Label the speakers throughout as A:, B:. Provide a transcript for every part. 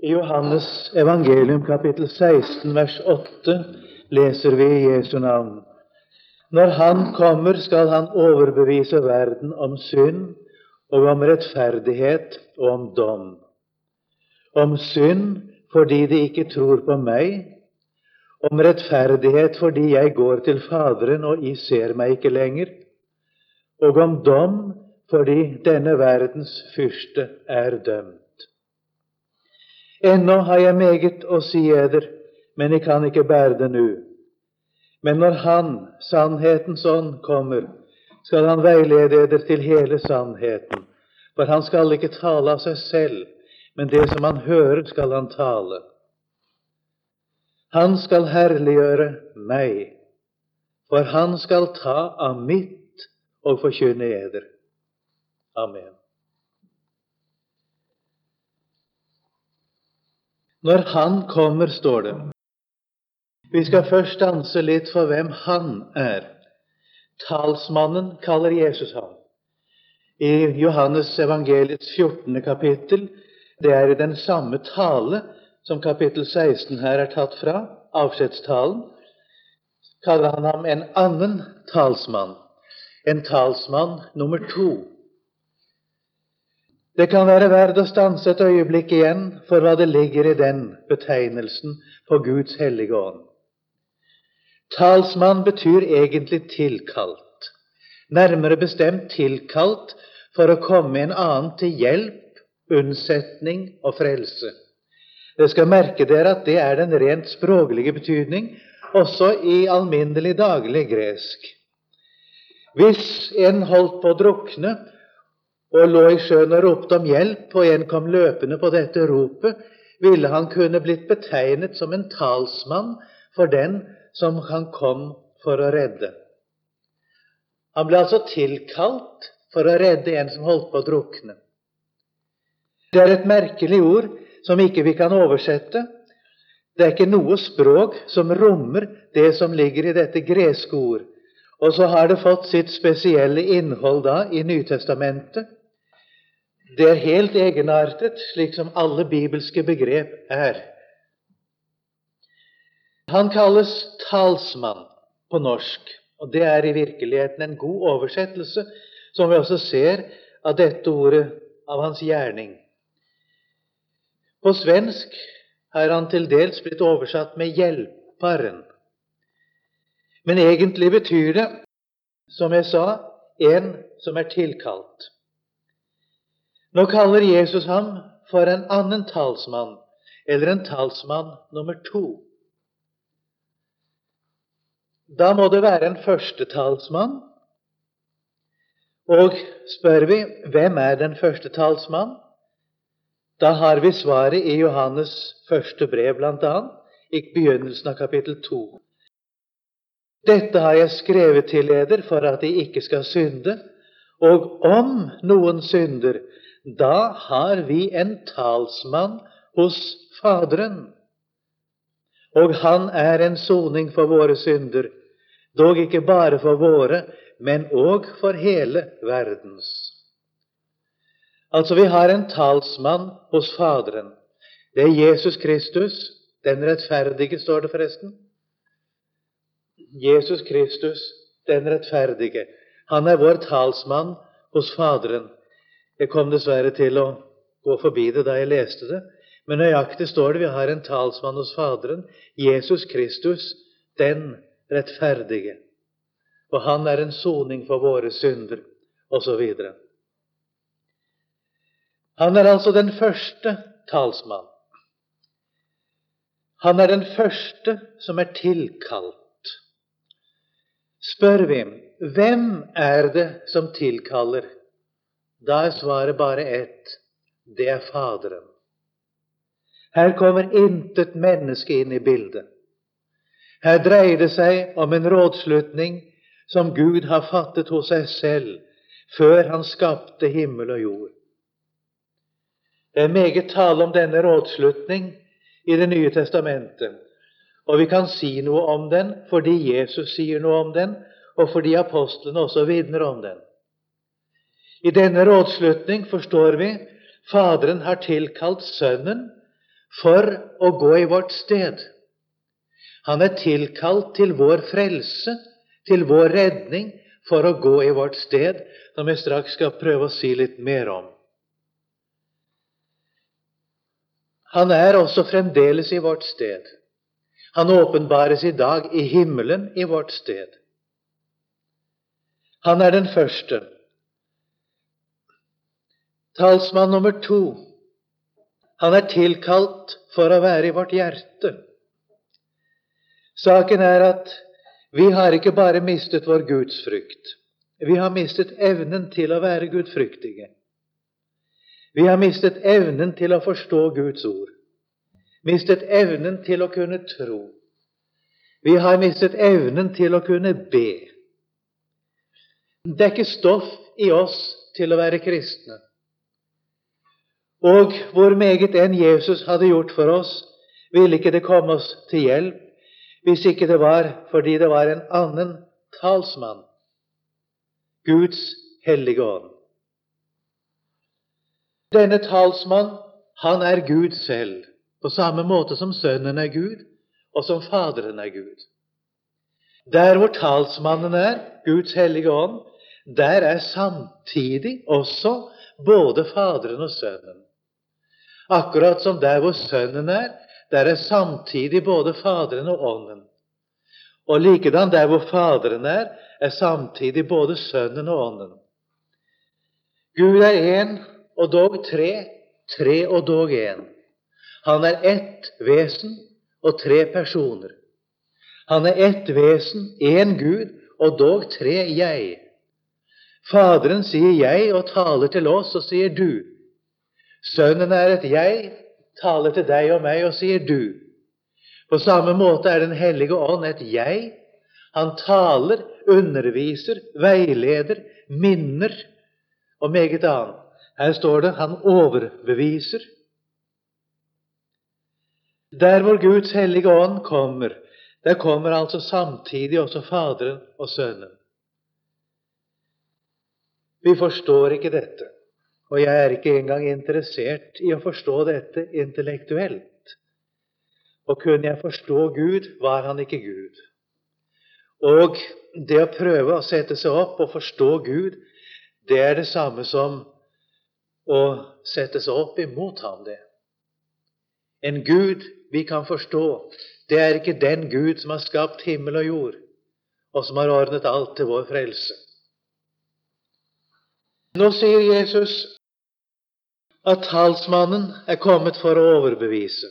A: I Johannes evangelium kapittel 16 vers 8 leser vi i Jesu navn. Når Han kommer, skal Han overbevise verden om synd og om rettferdighet og om dom. Om synd fordi de ikke tror på meg, om rettferdighet fordi jeg går til Faderen og I ser meg ikke lenger, og om dom fordi denne verdens fyrste er dømt. Ennå har jeg meget å si eder, men jeg kan ikke bære det nu. Men når Han, sannhetens ånd, kommer, skal Han veilede eder til hele sannheten. For Han skal ikke tale av seg selv, men det som Han hører, skal Han tale. Han skal herliggjøre meg, for Han skal ta av mitt og forkynne eder. Amen. Når Han kommer, står det. Vi skal først danse litt for hvem Han er. Talsmannen kaller Jesus ham. I Johannes evangeliets 14. kapittel, det er i den samme tale som kapittel 16 her er tatt fra, avskjedstalen, kaller han ham en annen talsmann, en talsmann nummer to. Det kan være verdt å stanse et øyeblikk igjen for hva det ligger i den betegnelsen på Guds hellige ånd. Talsmann betyr egentlig tilkalt, nærmere bestemt tilkalt for å komme en annen til hjelp, unnsetning og frelse. Dere skal merke dere at det er den rent språklige betydning, også i alminnelig daglig gresk. Hvis en holdt på å drukne, og lå i sjøen og ropte om hjelp, og en kom løpende på dette ropet, ville han kunne blitt betegnet som en talsmann for den som han kom for å redde. Han ble altså tilkalt for å redde en som holdt på å drukne. Det er et merkelig ord som ikke vi kan oversette. Det er ikke noe språk som rommer det som ligger i dette greske ord. Og så har det fått sitt spesielle innhold da i Nytestamentet. Det er helt egenartet, slik som alle bibelske begrep er. Han kalles talsmann på norsk, og det er i virkeligheten en god oversettelse, som vi også ser av dette ordet av hans gjerning. På svensk er han til dels blitt oversatt med 'hjelperen'. Men egentlig betyr det, som jeg sa, en som er tilkalt. Nå kaller Jesus ham for en annen talsmann, eller en talsmann nummer to. Da må det være en første talsmann. Og spør vi hvem er den første talsmann, da har vi svaret i Johannes første brev, bl.a., i begynnelsen av kapittel 2. Dette har jeg skrevet til eder for at de ikke skal synde, og om noen synder, da har vi en talsmann hos Faderen. Og han er en soning for våre synder, dog ikke bare for våre, men òg for hele verdens. Altså, vi har en talsmann hos Faderen. Det er Jesus Kristus, den rettferdige, står det forresten. Jesus Kristus, den rettferdige. Han er vår talsmann hos Faderen. Jeg kom dessverre til å gå forbi det da jeg leste det. Men nøyaktig står det vi har en talsmann hos Faderen, Jesus Kristus, den rettferdige. Og han er en soning for våre synder, osv. Han er altså den første talsmann. Han er den første som er tilkalt. Spør vi hvem er det som tilkaller? Da er svaret bare ett. Det er Faderen. Her kommer intet menneske inn i bildet. Her dreier det seg om en rådslutning som Gud har fattet hos seg selv før Han skapte himmel og jord. Det er meget tale om denne rådslutning i Det nye testamentet. Og vi kan si noe om den fordi Jesus sier noe om den, og fordi apostlene også vitner om den. I denne rådslutning forstår vi Faderen har tilkalt Sønnen for å gå i vårt sted. Han er tilkalt til vår frelse, til vår redning, for å gå i vårt sted, som jeg straks skal prøve å si litt mer om. Han er også fremdeles i vårt sted. Han åpenbares i dag i himmelen i vårt sted. Han er den første. Talsmann nummer to. Han er tilkalt for å være i vårt hjerte. Saken er at vi har ikke bare mistet vår gudsfrykt. Vi har mistet evnen til å være gudfryktige. Vi har mistet evnen til å forstå Guds ord. Mistet evnen til å kunne tro. Vi har mistet evnen til å kunne be. Det er ikke stoff i oss til å være kristne. Og hvor meget enn Jesus hadde gjort for oss, ville ikke det komme oss til hjelp hvis ikke det var fordi det var en annen talsmann, Guds hellige ånd. Denne talsmann, han er Gud selv, på samme måte som Sønnen er Gud, og som Faderen er Gud. Der hvor talsmannen er, Guds hellige ånd, der er samtidig også både Faderen og Sønnen. Akkurat som der hvor Sønnen er, der er samtidig både Faderen og Ånden. Og likedan der hvor Faderen er, er samtidig både Sønnen og Ånden. Gud er én og dog tre, tre og dog én. Han er ett vesen og tre personer. Han er ett vesen, én Gud, og dog tre jeg. Faderen sier jeg og taler til oss og sier du. Sønnen er et jeg, taler til deg og meg og sier du. På samme måte er Den hellige ånd et jeg. Han taler, underviser, veileder, minner og meget annet. Her står det han overbeviser. Der hvor Guds hellige ånd kommer, der kommer altså samtidig også Faderen og Sønnen. Vi forstår ikke dette, og jeg er ikke engang interessert i å forstå dette intellektuelt. Og kunne jeg forstå Gud, var han ikke Gud. Og det å prøve å sette seg opp og forstå Gud, det er det samme som å sette seg opp imot ham, det. En Gud vi kan forstå, det er ikke den Gud som har skapt himmel og jord, og som har ordnet alt til vår frelse. Nå sier Jesus at talsmannen er kommet for å overbevise.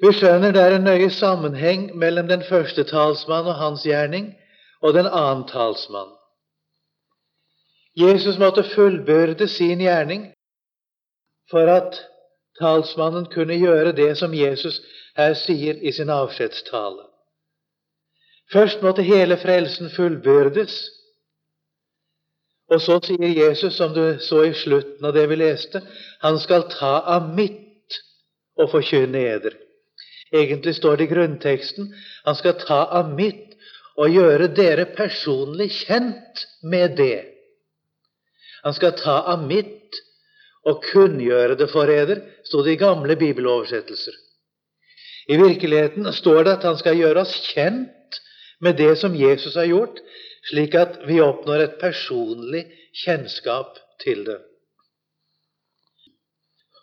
A: Vi skjønner det er en nøye sammenheng mellom den første talsmann og hans gjerning og den annen talsmann. Jesus måtte fullbyrde sin gjerning for at talsmannen kunne gjøre det som Jesus her sier i sin avskjedstale. Først måtte hele frelsen fullbyrdes, og så sier Jesus, som du så i slutten av det vi leste, han skal ta av mitt og forkynne eder. Egentlig står det i grunnteksten han skal ta av mitt og gjøre dere personlig kjent med det. Han skal ta av mitt og kunngjøre det for eder, sto det i gamle bibeloversettelser. I virkeligheten står det at han skal gjøre oss kjent med det som Jesus har gjort, slik at vi oppnår et personlig kjennskap til det.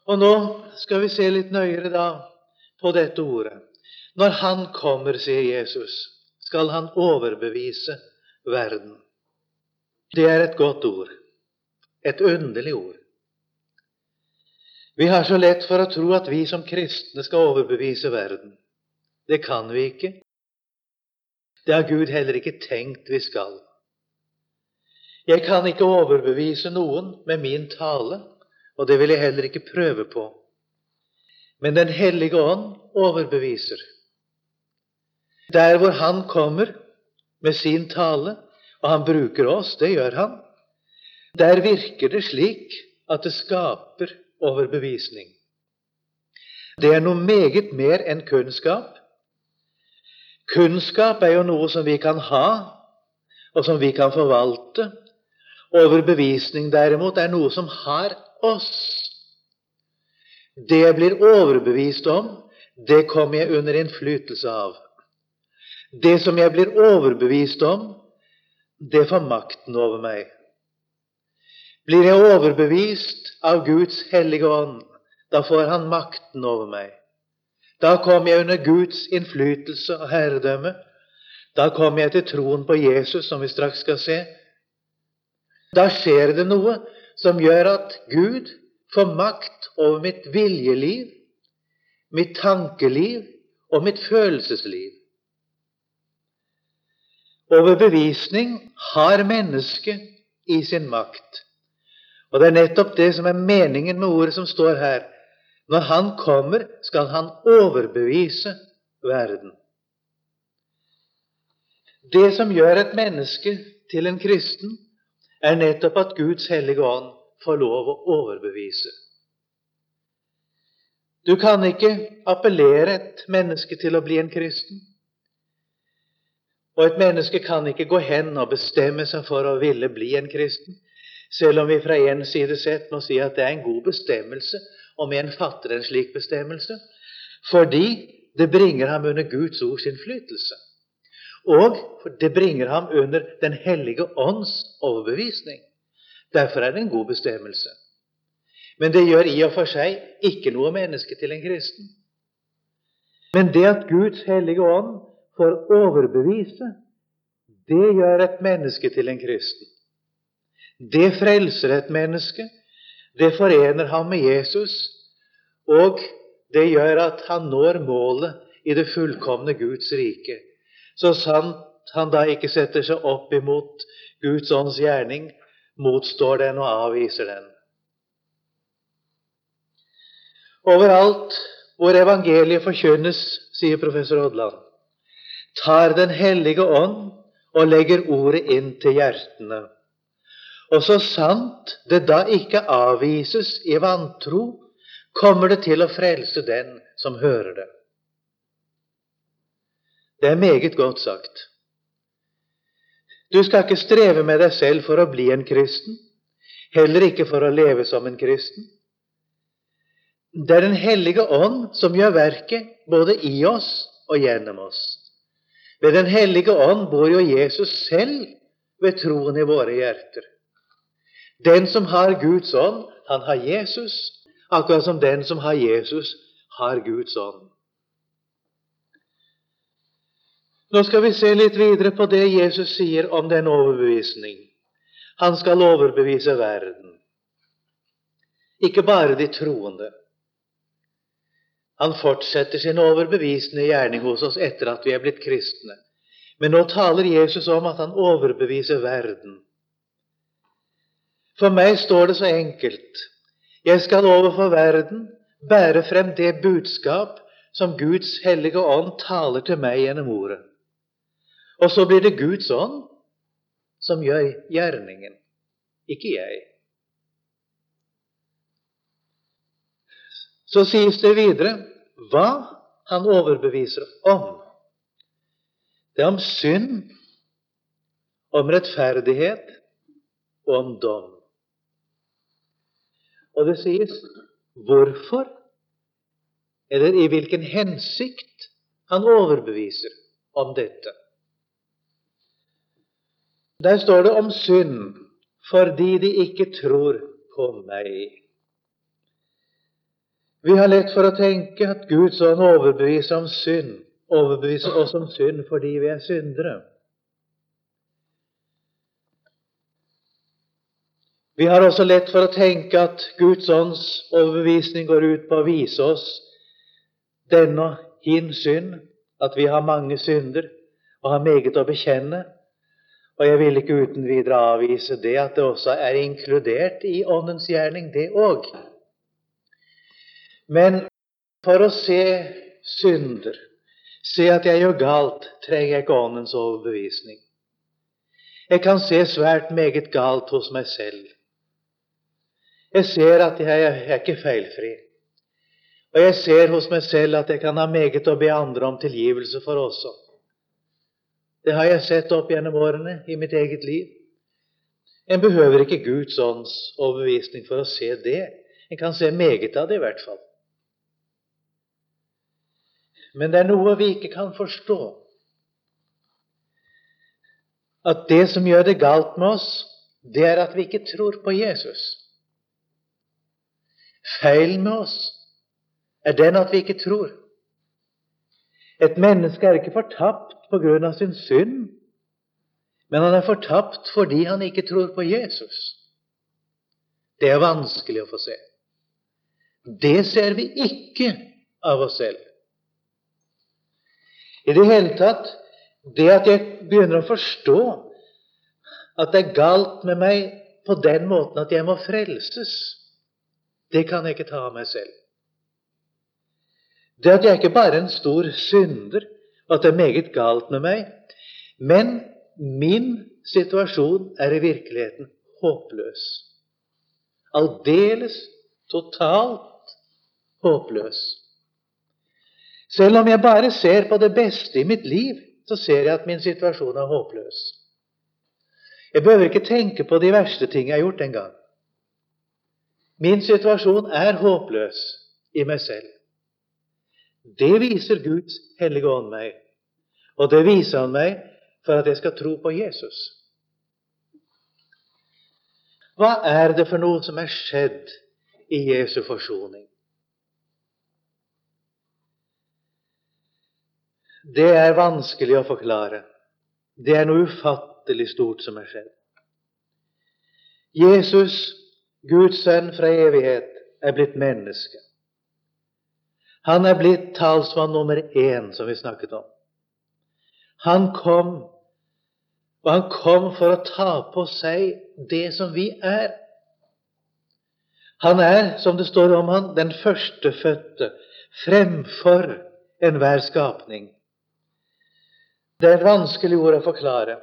A: Og nå skal vi se litt nøyere da på dette ordet. Når Han kommer, sier Jesus, skal Han overbevise verden. Det er et godt ord. Et underlig ord. Vi har så lett for å tro at vi som kristne skal overbevise verden. Det kan vi ikke. Det har Gud heller ikke tenkt vi skal. Jeg kan ikke overbevise noen med min tale, og det vil jeg heller ikke prøve på. Men Den hellige ånd overbeviser. Der hvor Han kommer med sin tale, og han bruker oss, det gjør han, der virker det slik at det skaper overbevisning. Det er noe meget mer enn kunnskap. Kunnskap er jo noe som vi kan ha, og som vi kan forvalte, Overbevisning, derimot, er noe som har oss. Det jeg blir overbevist om, det kommer jeg under innflytelse av. Det som jeg blir overbevist om, det får makten over meg. Blir jeg overbevist av Guds hellige ånd, da får han makten over meg. Da kom jeg under Guds innflytelse og herredømme. Da kom jeg til troen på Jesus, som vi straks skal se. Da skjer det noe som gjør at Gud får makt over mitt viljeliv, mitt tankeliv og mitt følelsesliv. Overbevisning har mennesket i sin makt. Og det er nettopp det som er meningen med ordet som står her. Når Han kommer, skal Han overbevise verden. Det som gjør et menneske til en kristen, er nettopp at Guds hellige ånd får lov å overbevise. Du kan ikke appellere et menneske til å bli en kristen. Og et menneske kan ikke gå hen og bestemme seg for å ville bli en kristen, selv om vi fra en side sett må si at det er en god bestemmelse om en fatter en slik bestemmelse, fordi det bringer ham under Guds ords innflytelse. Og det bringer ham under Den hellige ånds overbevisning. Derfor er det en god bestemmelse. Men det gjør i og for seg ikke noe menneske til en kristen. Men det at Guds hellige ånd får overbevise, det gjør et menneske til en kristen. Det frelser et menneske. Det forener ham med Jesus, og det gjør at han når målet i det fullkomne Guds rike. Så sant han da ikke setter seg opp imot Guds ånds gjerning, motstår den og avviser den. Overalt hvor evangeliet forkynnes, sier professor Odland, tar Den hellige ånd og legger ordet inn til hjertene. Og så sant det da ikke avvises i vantro, kommer det til å frelse den som hører det. Det er meget godt sagt. Du skal ikke streve med deg selv for å bli en kristen, heller ikke for å leve som en kristen. Det er Den hellige ånd som gjør verket både i oss og gjennom oss. Ved Den hellige ånd bor jo Jesus selv ved troen i våre hjerter. Den som har Guds ånd, han har Jesus, akkurat som den som har Jesus, har Guds ånd. Nå skal vi se litt videre på det Jesus sier om den overbevisning. Han skal overbevise verden, ikke bare de troende. Han fortsetter sin overbevisende gjerning hos oss etter at vi er blitt kristne. Men nå taler Jesus om at han overbeviser verden. For meg står det så enkelt. Jeg skal overfor verden bære frem det budskap som Guds hellige ånd taler til meg gjennom ordet. Og så blir det Guds ånd som gjør gjerningen, ikke jeg. Så sies det videre hva han overbeviser om. Det er om synd, om rettferdighet og om dom. Og det sies hvorfor, eller i hvilken hensikt, han overbeviser om dette. Der står det om synd fordi de ikke tror på meg. Vi har lett for å tenke at Guds ånd overbeviser om synd, overbeviser oss om synd fordi vi er syndere. Vi har også lett for å tenke at Guds ånds overbevisning går ut på å vise oss denne hin synd, at vi har mange synder og har meget å bekjenne. Og jeg vil ikke uten videre avvise det at det også er inkludert i Åndens gjerning, det òg. Men for å se synder, se at jeg gjør galt, trenger jeg ikke Åndens overbevisning. Jeg kan se svært meget galt hos meg selv. Jeg ser at jeg er ikke feilfri. Og jeg ser hos meg selv at jeg kan ha meget å be andre om tilgivelse for også. Det har jeg sett opp gjennom årene i mitt eget liv. En behøver ikke Guds ånds overbevisning for å se det. En kan se meget av det, i hvert fall. Men det er noe vi ikke kan forstå. At det som gjør det galt med oss, det er at vi ikke tror på Jesus. Feilen med oss er den at vi ikke tror. Et menneske er ikke fortapt på grunn av sin synd, men han er fortapt fordi han ikke tror på Jesus. Det er vanskelig å få se. Det ser vi ikke av oss selv. I det hele tatt det at jeg begynner å forstå at det er galt med meg på den måten at jeg må frelses, det kan jeg ikke ta av meg selv. Det at jeg ikke bare er en stor synder, og at det er meget galt med meg, men min situasjon er i virkeligheten håpløs. Aldeles totalt håpløs. Selv om jeg bare ser på det beste i mitt liv, så ser jeg at min situasjon er håpløs. Jeg behøver ikke tenke på de verste ting jeg har gjort engang. Min situasjon er håpløs i meg selv. Det viser Guds hellige ånd meg, og det viser Han meg for at jeg skal tro på Jesus. Hva er det for noe som er skjedd i Jesu forsoning? Det er vanskelig å forklare. Det er noe ufattelig stort som er skjedd. Jesus, Guds sønn fra evighet, er blitt menneske. Han er blitt talsmann nummer én, som vi snakket om. Han kom, og han kom for å ta på seg det som vi er. Han er, som det står om han, den førstefødte fremfor enhver skapning. Det er et vanskelig ord å forklare,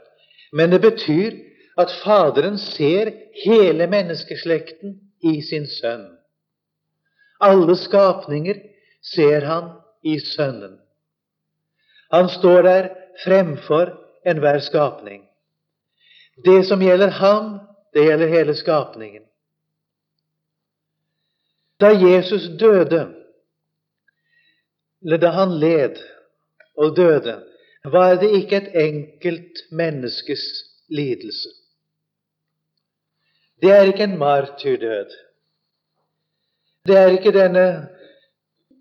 A: men det betyr at Faderen ser hele menneskeslekten i sin sønn. Alle skapninger ser han i Sønnen. Han står der fremfor enhver skapning. Det som gjelder ham, det gjelder hele skapningen. Da Jesus døde, eller da han led og døde, var det ikke et enkelt menneskes lidelse. Det er ikke en martyrdød. Det er ikke denne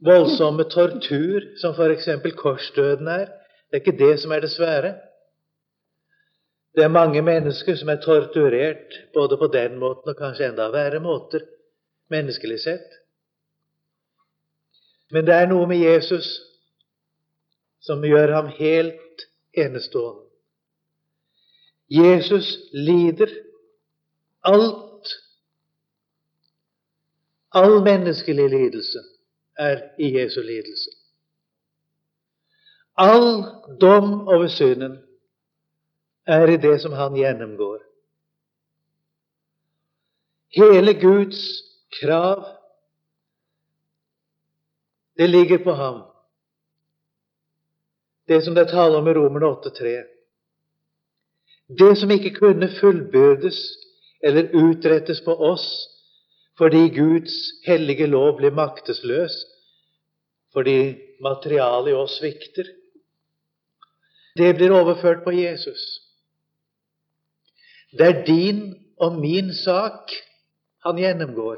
A: voldsomme tortur som f.eks. korsdøden er. Det er ikke det som er det svære. Det er mange mennesker som er torturert både på den måten og kanskje enda verre måter, menneskelig sett. Men det er noe med Jesus som gjør ham helt enestående. Jesus lider alt. All menneskelig lidelse er i Jesu lidelse. All dom over synden er i det som han gjennomgår. Hele Guds krav, det ligger på ham det som det er tale om i Romerne 8,3. Det som ikke kunne fullbyrdes eller utrettes på oss fordi Guds hellige lov blir maktesløs, fordi materialet i oss svikter, det blir overført på Jesus. Det er din og min sak han gjennomgår.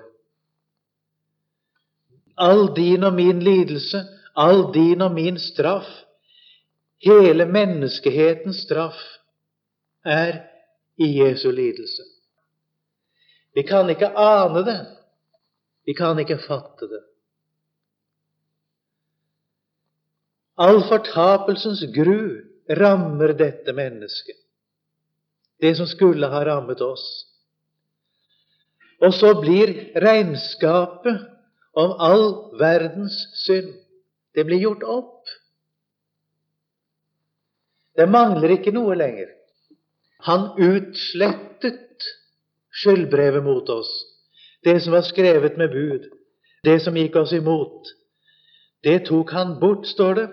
A: All din og min lidelse, all din og min straff, Hele menneskehetens straff er i Jesu lidelse. Vi kan ikke ane det. Vi kan ikke fatte det. All fortapelsens gru rammer dette mennesket, det som skulle ha rammet oss. Og så blir regnskapet om all verdens synd det blir gjort opp. Det mangler ikke noe lenger. Han utslettet skyldbrevet mot oss, det som var skrevet med bud, det som gikk oss imot. Det tok han bort, står det,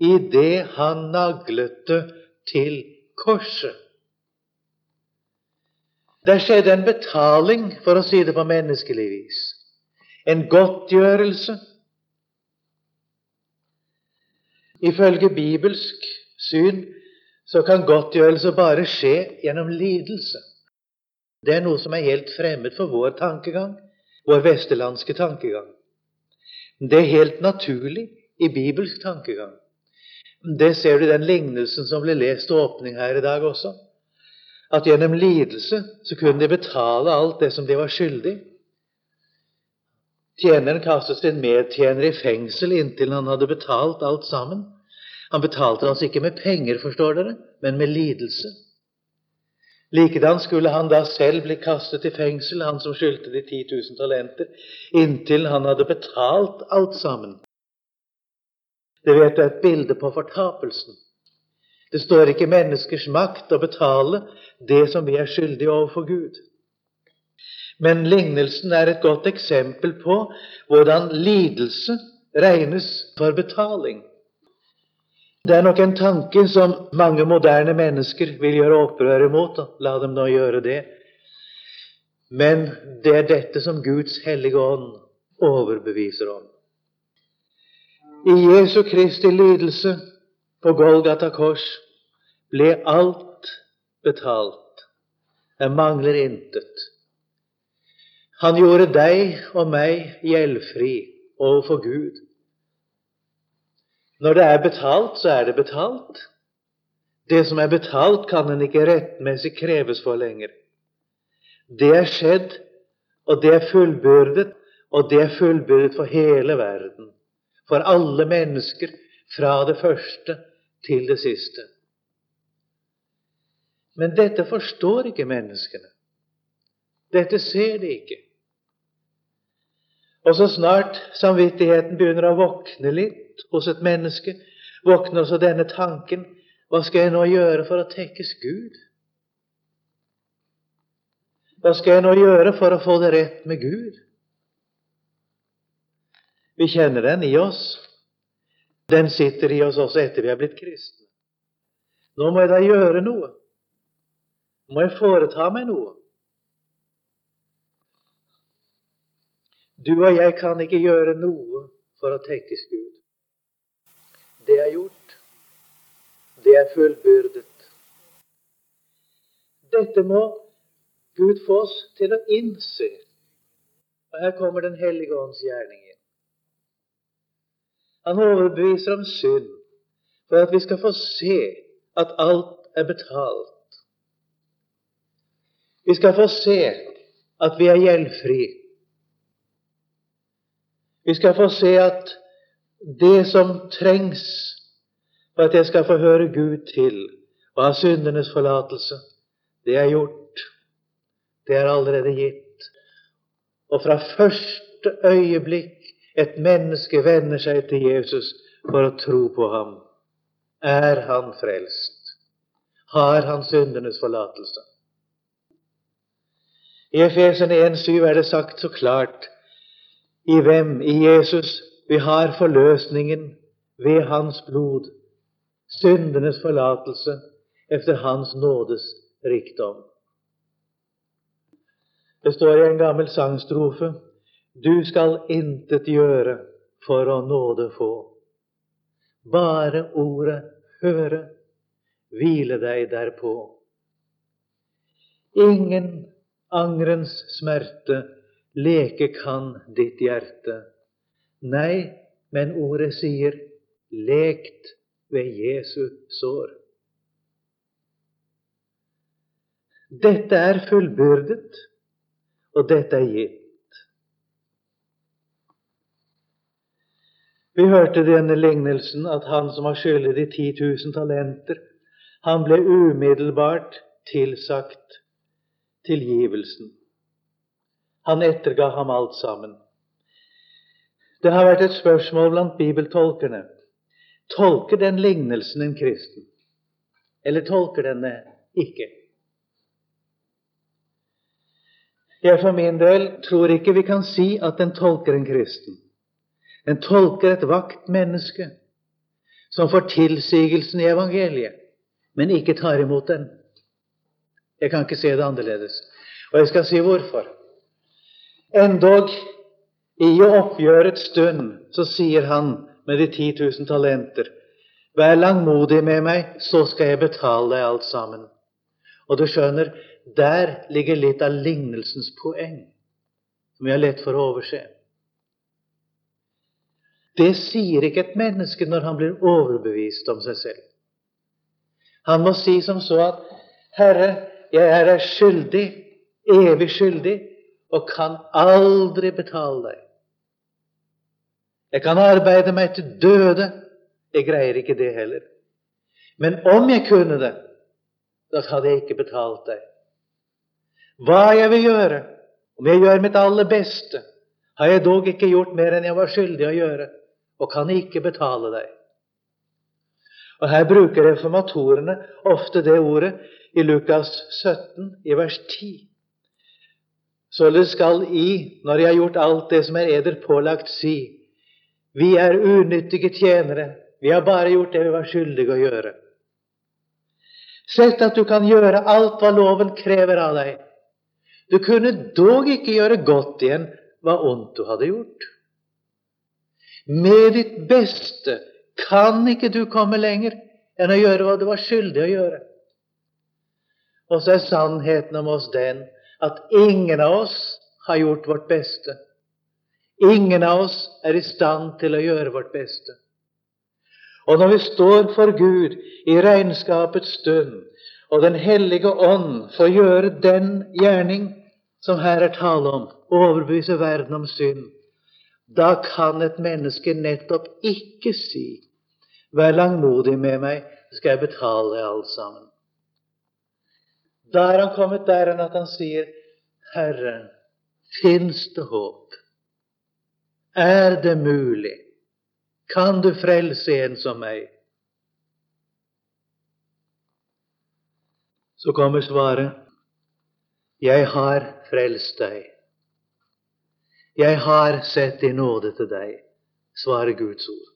A: i det han naglet det til korset. Der skjedde en betaling, for å si det på menneskelig vis. En godtgjørelse. Ifølge bibelsk syn så kan godtgjørelse bare skje gjennom lidelse. Det er noe som er helt fremmed for vår tankegang, vår vesterlandske tankegang. Det er helt naturlig i bibelsk tankegang. Det ser du i den lignelsen som ble lest til åpning her i dag også. At gjennom lidelse så kunne de betale alt det som de var skyldig. Tjeneren kastet sin medtjener i fengsel inntil han hadde betalt alt sammen. Han betalte altså ikke med penger, forstår dere, men med lidelse. Likedan skulle han da selv bli kastet i fengsel, han som skyldte de 10 000 talenter, inntil han hadde betalt alt sammen. Det vet du er et bilde på fortapelsen. Det står ikke menneskers makt å betale det som vi er skyldige overfor Gud. Men lignelsen er et godt eksempel på hvordan lidelse regnes for betaling. Det er nok en tanke som mange moderne mennesker vil gjøre opprør imot. og La dem nå gjøre det. Men det er dette som Guds hellige ånd overbeviser om. I Jesu Kristi lidelse på Golgata kors ble alt betalt. Det mangler intet. Han gjorde deg og meg gjeldfri overfor Gud. Når det er betalt, så er det betalt. Det som er betalt, kan en ikke rettmessig kreves for lenger. Det er skjedd, og det er fullbyrdet, og det er fullbyrdet for hele verden. For alle mennesker, fra det første til det siste. Men dette forstår ikke menneskene. Dette ser de ikke. Og så snart samvittigheten begynner å våkne litt hos et menneske, våkner også denne tanken hva skal jeg nå gjøre for å tekkes Gud? Hva skal jeg nå gjøre for å få det rett med Gud? Vi kjenner den i oss. Den sitter i oss også etter vi er blitt kristne. Nå må jeg da gjøre noe. Nå må jeg foreta meg noe. Du og jeg kan ikke gjøre noe for å tenkes Gud. Det er gjort. Det er fullbyrdet. Dette må Gud få oss til å innse. Og her kommer Den hellige ånds gjerning. Han overbeviser om synd for at vi skal få se at alt er betalt. Vi skal få se at vi er gjeldfri. Vi skal få se at det som trengs for at jeg skal få høre Gud til og ha syndenes forlatelse, det er gjort. Det er allerede gitt. Og fra første øyeblikk et menneske vender seg til Jesus for å tro på ham, er han frelst. Har han syndenes forlatelse? I Efesen 1,7 er det sagt så klart i hvem? I Jesus. Vi har forløsningen ved Hans blod, syndenes forlatelse efter Hans nådes rikdom. Det står i en gammel sangstrofe Du skal intet gjøre for å nåde få. Bare ordet høre, hvile deg derpå. Ingen angrens smerte leke kan ditt hjerte. Nei, men ordet sier lekt ved Jesu sår. Dette er fullbyrdet, og dette er gitt. Vi hørte denne lignelsen at han som var skyldig de 10 000 talenter, han ble umiddelbart tilsagt tilgivelsen. Han etterga ham alt sammen. Det har vært et spørsmål blant bibeltolkerne. Tolker den lignelsen en kristen, eller tolker den ikke? Jeg for min del tror ikke vi kan si at den tolker en kristen. Den tolker et vaktmenneske som får tilsigelsen i evangeliet, men ikke tar imot den. Jeg kan ikke se det annerledes. Og jeg skal si hvorfor. Endog i oppgjørets stund så sier han med de 10 000 talenter Vær langmodig med meg, så skal jeg betale deg alt sammen. Og du skjønner, der ligger litt av lignelsens poeng, som vi har lett for å overse. Det sier ikke et menneske når han blir overbevist om seg selv. Han må si som så at Herre, jeg er deg skyldig, evig skyldig, og kan aldri betale deg. Jeg kan arbeide meg til døde. Jeg greier ikke det heller. Men om jeg kunne det, da hadde jeg ikke betalt deg. Hva jeg vil gjøre, om jeg gjør mitt aller beste, har jeg dog ikke gjort mer enn jeg var skyldig å gjøre, og kan ikke betale deg. Og Her bruker reformatorene ofte det ordet i Lukas 17, i vers 10. Således skal I, når jeg har gjort alt det som er eder pålagt, si:" Vi er unyttige tjenere, vi har bare gjort det vi var skyldige å gjøre. Sett at du kan gjøre alt hva loven krever av deg. Du kunne dog ikke gjøre godt igjen hva ondt du hadde gjort. Med ditt beste kan ikke du komme lenger enn å gjøre hva du var skyldig å gjøre. Og så er sannheten om oss den at ingen av oss har gjort vårt beste. Ingen av oss er i stand til å gjøre vårt beste. Og når vi står for Gud i regnskapets stund, og Den hellige ånd får gjøre den gjerning som her er tale om, overbevise verden om synd, da kan et menneske nettopp ikke si Vær langmodig med meg, skal jeg betale alt sammen. Da er han kommet der enn at han sier, Herre, fins det håp? Er det mulig? Kan du frelse en som meg? Så kommer svaret, Jeg har frelst deg. Jeg har sett i nåde til deg, svarer Guds ord.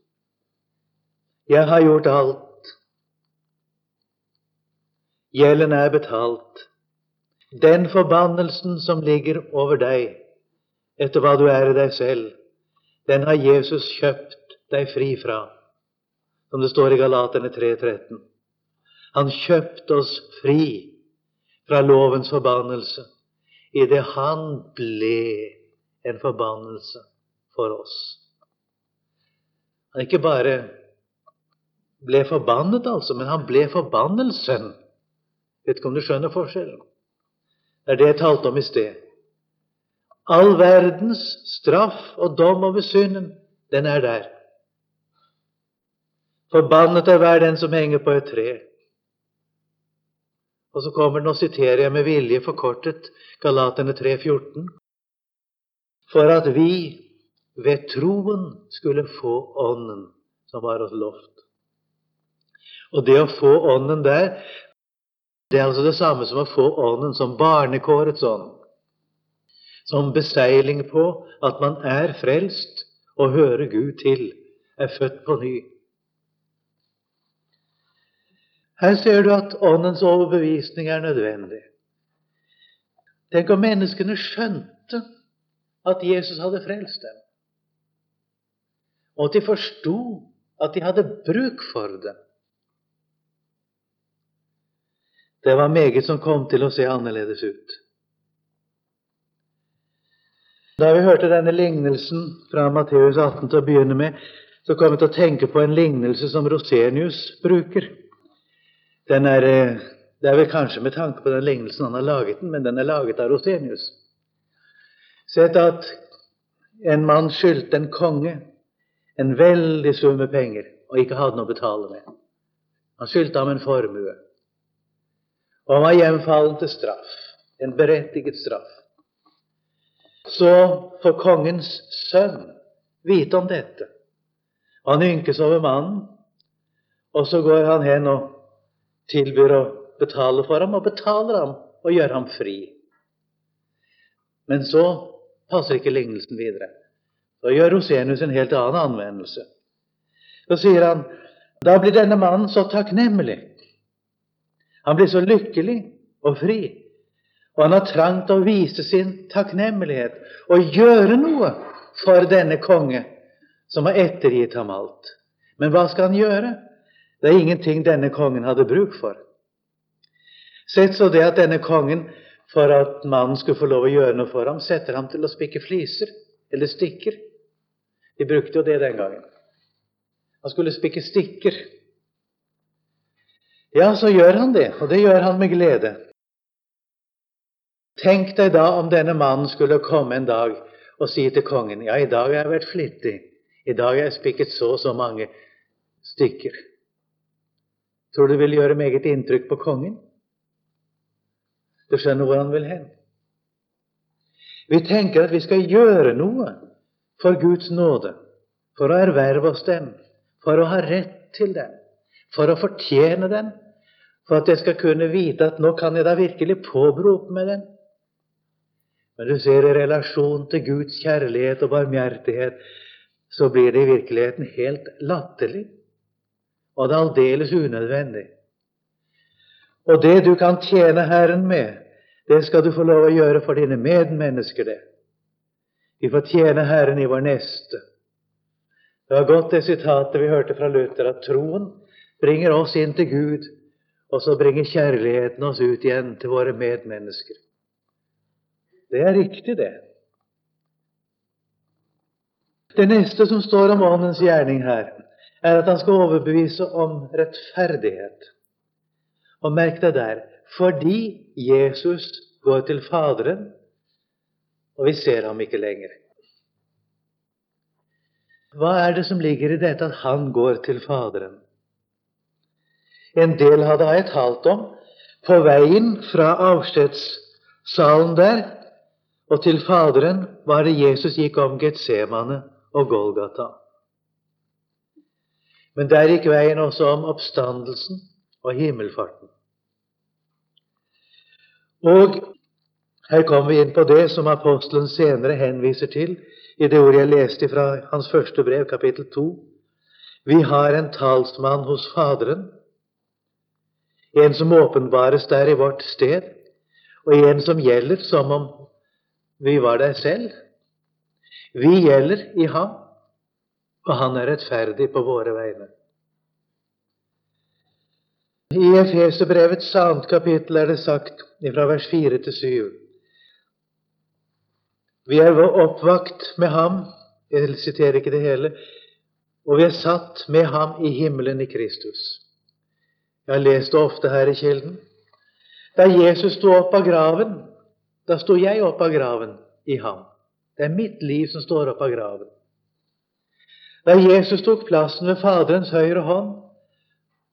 A: Jeg har gjort alt. Gjelden er betalt. Den forbannelsen som ligger over deg etter hva du er i deg selv, den har Jesus kjøpt deg fri fra, som det står i Galaterne 3.13. Han kjøpte oss fri fra lovens forbannelse idet han ble en forbannelse for oss. Han ikke bare ble forbannet, altså, men han ble forbannelsen. Vet ikke om du skjønner forskjellen? Det er det jeg talte om i sted. All verdens straff og dom over synden, den er der. Forbannet er hver den som henger på et tre. Og så kommer den, og siterer jeg med vilje forkortet Galaterne 3,14. For at vi ved troen skulle få Ånden som var oss lovt. Og det å få Ånden der, det er altså det samme som å få Ånden som barnekårets ånd. Som beseiling på at man er frelst og hører Gud til, er født på ny. Her ser du at Åndens overbevisning er nødvendig. Tenk om menneskene skjønte at Jesus hadde frelst dem, og at de forsto at de hadde bruk for dem. Det var meget som kom til å se annerledes ut. Da vi hørte denne lignelsen fra Matteus 18 til å begynne med, så kom vi til å tenke på en lignelse som Rosenius bruker. Er, eh, det er vel kanskje med tanke på den lignelsen han har laget den, men den er laget av Rosenius. Sett at en mann skyldte en konge en veldig sum med penger og ikke hadde noe å betale med. Han skyldte ham en formue. Og han var hjemfallen til straff, en berettiget straff. Så får kongens sønn vite om dette. Han ynkes over mannen, og så går han hen og tilbyr å betale for ham, og betaler ham og gjør ham fri. Men så passer ikke lignelsen videre. Da gjør Rosenius en helt annen anvendelse. Så sier han da blir denne mannen så takknemlig han blir så lykkelig og fri. Og han har trangt å vise sin takknemlighet og gjøre noe for denne konge som har ettergitt ham alt. Men hva skal han gjøre? Det er ingenting denne kongen hadde bruk for. Sett så det at denne kongen, for at mannen skulle få lov å gjøre noe for ham, setter ham til å spikke fliser eller stikker. De brukte jo det den gangen. Han skulle spikke stikker. Ja, så gjør han det, og det gjør han med glede. Tenk deg da om denne mannen skulle komme en dag og si til kongen ja, i dag har jeg vært flittig, i dag har jeg spikket så og så mange stykker. Tror du det vil gjøre meget inntrykk på kongen? Du skjønner hvor han vil hen. Vi tenker at vi skal gjøre noe for Guds nåde, for å erverve oss den, for å ha rett til den, for å fortjene den, for at jeg skal kunne vite at nå kan jeg da virkelig påberope meg den. Men du ser, i relasjon til Guds kjærlighet og barmhjertighet, så blir det i virkeligheten helt latterlig. Og det er aldeles unødvendig. Og det du kan tjene Herren med, det skal du få lov å gjøre for dine medmennesker, det. Vi får tjene Herren i vår neste. Det var godt det sitatet vi hørte fra Luther, at troen bringer oss inn til Gud, og så bringer kjærligheten oss ut igjen til våre medmennesker. Det er riktig, det. Det neste som står om Åndens gjerning her, er at han skal overbevise om rettferdighet. Og merk deg der fordi Jesus går til Faderen, og vi ser ham ikke lenger. Hva er det som ligger i dette at han går til Faderen? En del hadde jeg talt om på veien fra avskjedssalen der og til Faderen var det Jesus gikk om Getsemane og Golgata. Men der gikk veien også om oppstandelsen og himmelfarten. Og her kommer vi inn på det som apostelen senere henviser til i det ordet jeg leste fra hans første brev, kapittel 2. Vi har en talsmann hos Faderen, en som åpenbares der i vårt sted, og en som gjelder som om vi var der selv. Vi gjelder i ham, og han er rettferdig på våre vegne. I Efeserbrevets annet kapittel er det sagt fra vers 4 til 7. Vi er oppvakt med ham, jeg siterer ikke det hele, og vi er satt med ham i himmelen i Kristus. Jeg har lest det ofte her i Kilden. Da Jesus sto opp av graven, da sto jeg opp av graven i ham. Det er mitt liv som står opp av graven. Da Jesus tok plassen ved Faderens høyre hånd,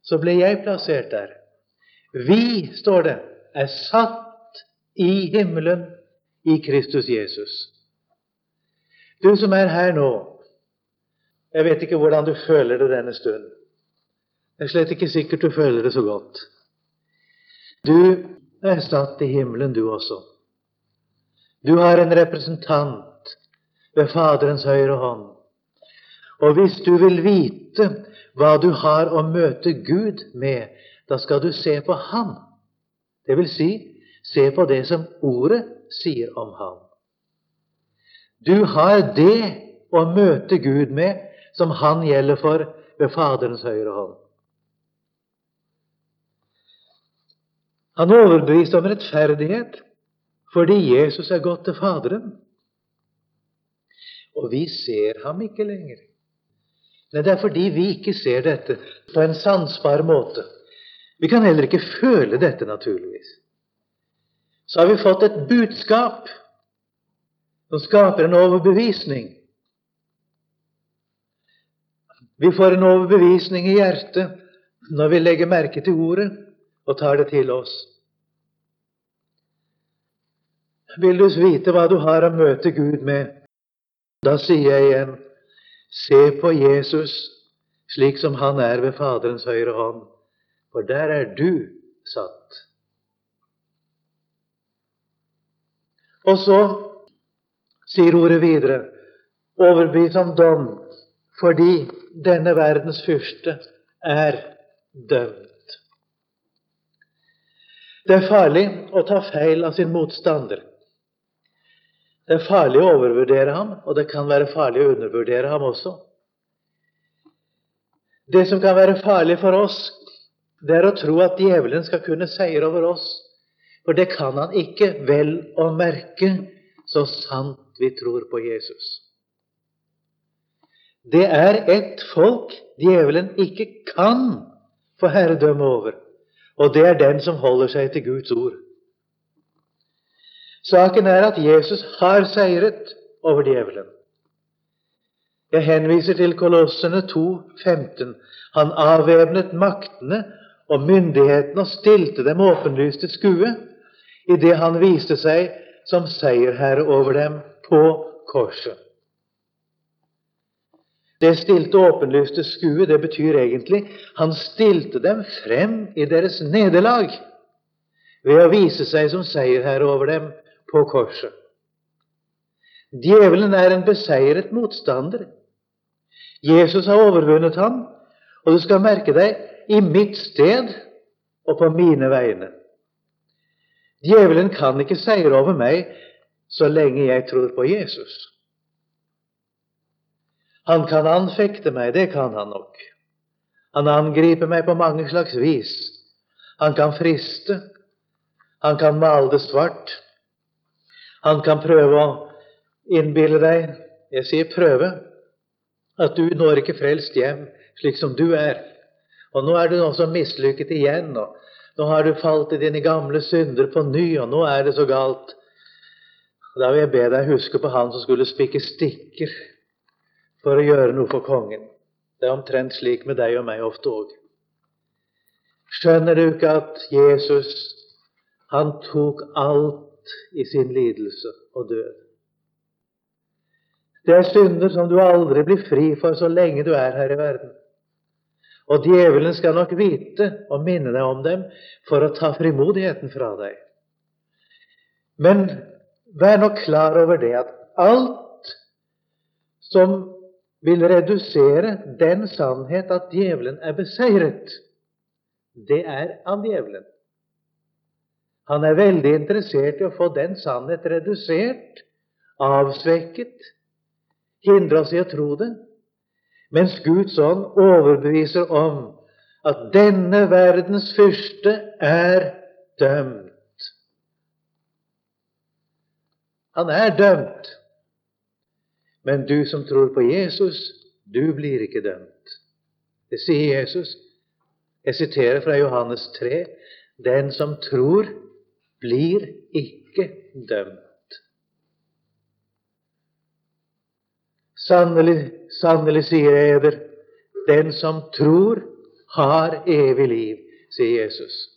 A: så ble jeg plassert der. Vi, står det, er satt i himmelen i Kristus Jesus. Du som er her nå, jeg vet ikke hvordan du føler det denne stund. Det er slett ikke sikkert du føler det så godt. Du er satt i himmelen, du også. Du har en representant ved Faderens høyre hånd. Og hvis du vil vite hva du har å møte Gud med, da skal du se på ham. Det vil si, se på det som Ordet sier om ham. Du har det å møte Gud med som Han gjelder for ved Faderens høyre hånd. Han overbeviste om rettferdighet fordi Jesus er gått til Faderen. Og vi ser ham ikke lenger. Nei, det er fordi vi ikke ser dette på en sansbar måte. Vi kan heller ikke føle dette, naturligvis. Så har vi fått et budskap som skaper en overbevisning. Vi får en overbevisning i hjertet når vi legger merke til ordet og tar det til oss. Vil du vite hva du har å møte Gud med? Da sier jeg igjen, se på Jesus slik som han er ved Faderens høyre hånd, for der er du satt. Og så sier ordet videre, overbevist om dom, fordi denne verdens fyrste er dømt. Det er farlig å ta feil av sin motstander. Det er farlig å overvurdere ham, og det kan være farlig å undervurdere ham også. Det som kan være farlig for oss, det er å tro at djevelen skal kunne seire over oss. For det kan han ikke, vel å merke, så sant vi tror på Jesus. Det er et folk djevelen ikke kan få herredømme over, og det er den som holder seg til Guds ord. Saken er at Jesus har seiret over djevelen. Jeg henviser til Kolossene 2, 15. Han avvæpnet maktene og myndighetene og stilte dem åpenlyst til skue idet han viste seg som seierherre over dem på korset. Det stilte åpenlyst skue, det betyr egentlig han stilte dem frem i deres nederlag ved å vise seg som seierherre over dem på korset. Djevelen er en beseiret motstander. Jesus har overvunnet ham, og du skal merke deg i mitt sted og på mine vegne. Djevelen kan ikke seire over meg så lenge jeg tror på Jesus. Han kan anfekte meg, det kan han nok. Han angriper meg på mange slags vis. Han kan friste. Han kan male det svart. Han kan prøve å innbille deg Jeg sier prøve at du når ikke frelst hjem slik som du er. Og nå er du også mislykket igjen, og nå har du falt i dine gamle synder på ny, og nå er det så galt. Da vil jeg be deg huske på han som skulle spikke stikker for å gjøre noe for kongen. Det er omtrent slik med deg og meg ofte òg. Skjønner du ikke at Jesus, han tok alt i sin lidelse og død? Det er synder som du aldri blir fri for så lenge du er her i verden. Og djevelen skal nok vite og minne deg om dem for å ta frimodigheten fra deg. Men vær nok klar over det at alt som vil redusere den sannhet at djevelen er beseiret, det er av djevelen. Han er veldig interessert i å få den sannhet redusert, avsvekket, hindre oss i å tro det, mens Guds ånd overbeviser om at denne verdens fyrste er dømt. Han er dømt. Men du som tror på Jesus, du blir ikke dømt. Det sier Jesus. Jeg siterer fra Johannes 3.: Den som tror, blir ikke dømt. Sannelig, sannelig, sier jeg eder, den som tror, har evig liv, sier Jesus.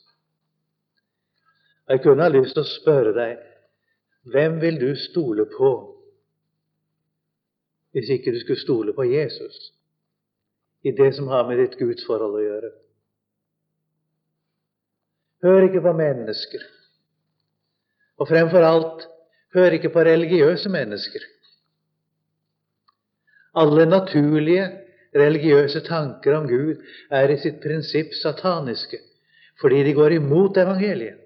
A: Jeg kunne ha lyst til å spørre deg hvem vil du stole på hvis ikke du skulle stole på Jesus i det som har med ditt gudsforhold å gjøre? Hør ikke på mennesker. Og fremfor alt, hør ikke på religiøse mennesker. Alle naturlige religiøse tanker om Gud er i sitt prinsipp sataniske, fordi de går imot evangeliet.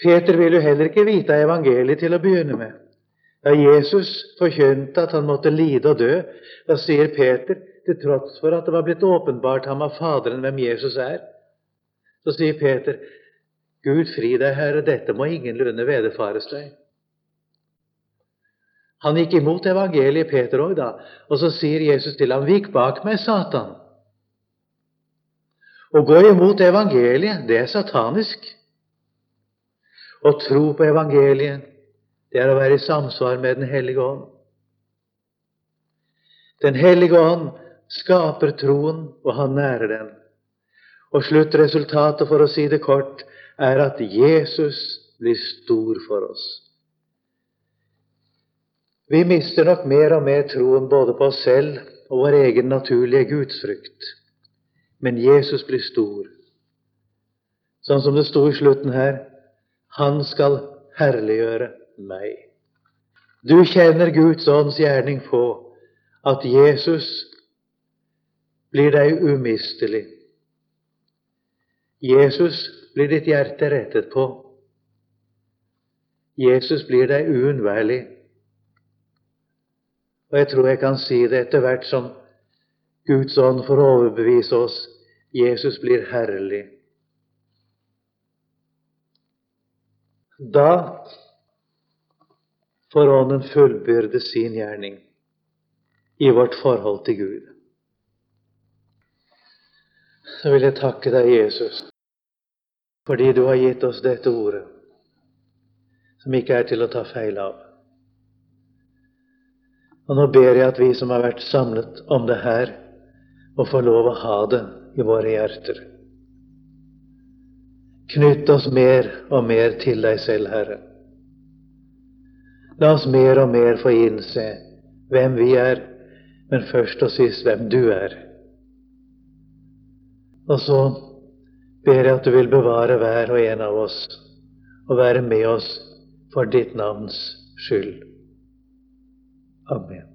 A: Peter vil jo heller ikke vite evangeliet til å begynne med. Da Jesus forkynte at han måtte lide og dø, da sier Peter, til tross for at det var blitt åpenbart ham av Faderen hvem Jesus er, så sier Peter, Gud fri deg, Herre, dette må ingenlunde vederfares deg. Han gikk imot evangeliet, Peter òg, da. Og så sier Jesus til ham, 'Vik bak meg, Satan'. Å gå imot evangeliet, det er satanisk. Å tro på evangeliet, det er å være i samsvar med Den hellige ånd. Den hellige ånd skaper troen, og han nærer den. Og sluttresultatet, for å si det kort, er at Jesus blir stor for oss. Vi mister nok mer og mer troen både på oss selv og vår egen naturlige gudsfrykt. Men Jesus blir stor. Sånn som det sto i slutten her Han skal herliggjøre meg. Du kjenner Guds ånds gjerning på at Jesus blir deg umistelig. Jesus blir ditt hjerte rettet på. Jesus blir deg uunnværlig. Og jeg tror jeg kan si det etter hvert som Guds ånd får overbevise oss. Jesus blir herlig. Da får Ånden fullbyrde sin gjerning i vårt forhold til Gud. Så vil jeg takke deg, Jesus, fordi du har gitt oss dette ordet, som ikke er til å ta feil av. Og nå ber jeg at vi som har vært samlet om det her, må få lov å ha det i våre hjerter. Knytt oss mer og mer til deg selv, Herre. La oss mer og mer få innse hvem vi er, men først og sist hvem du er. Og så ber jeg at du vil bevare hver og en av oss og være med oss for ditt navns skyld. Amen.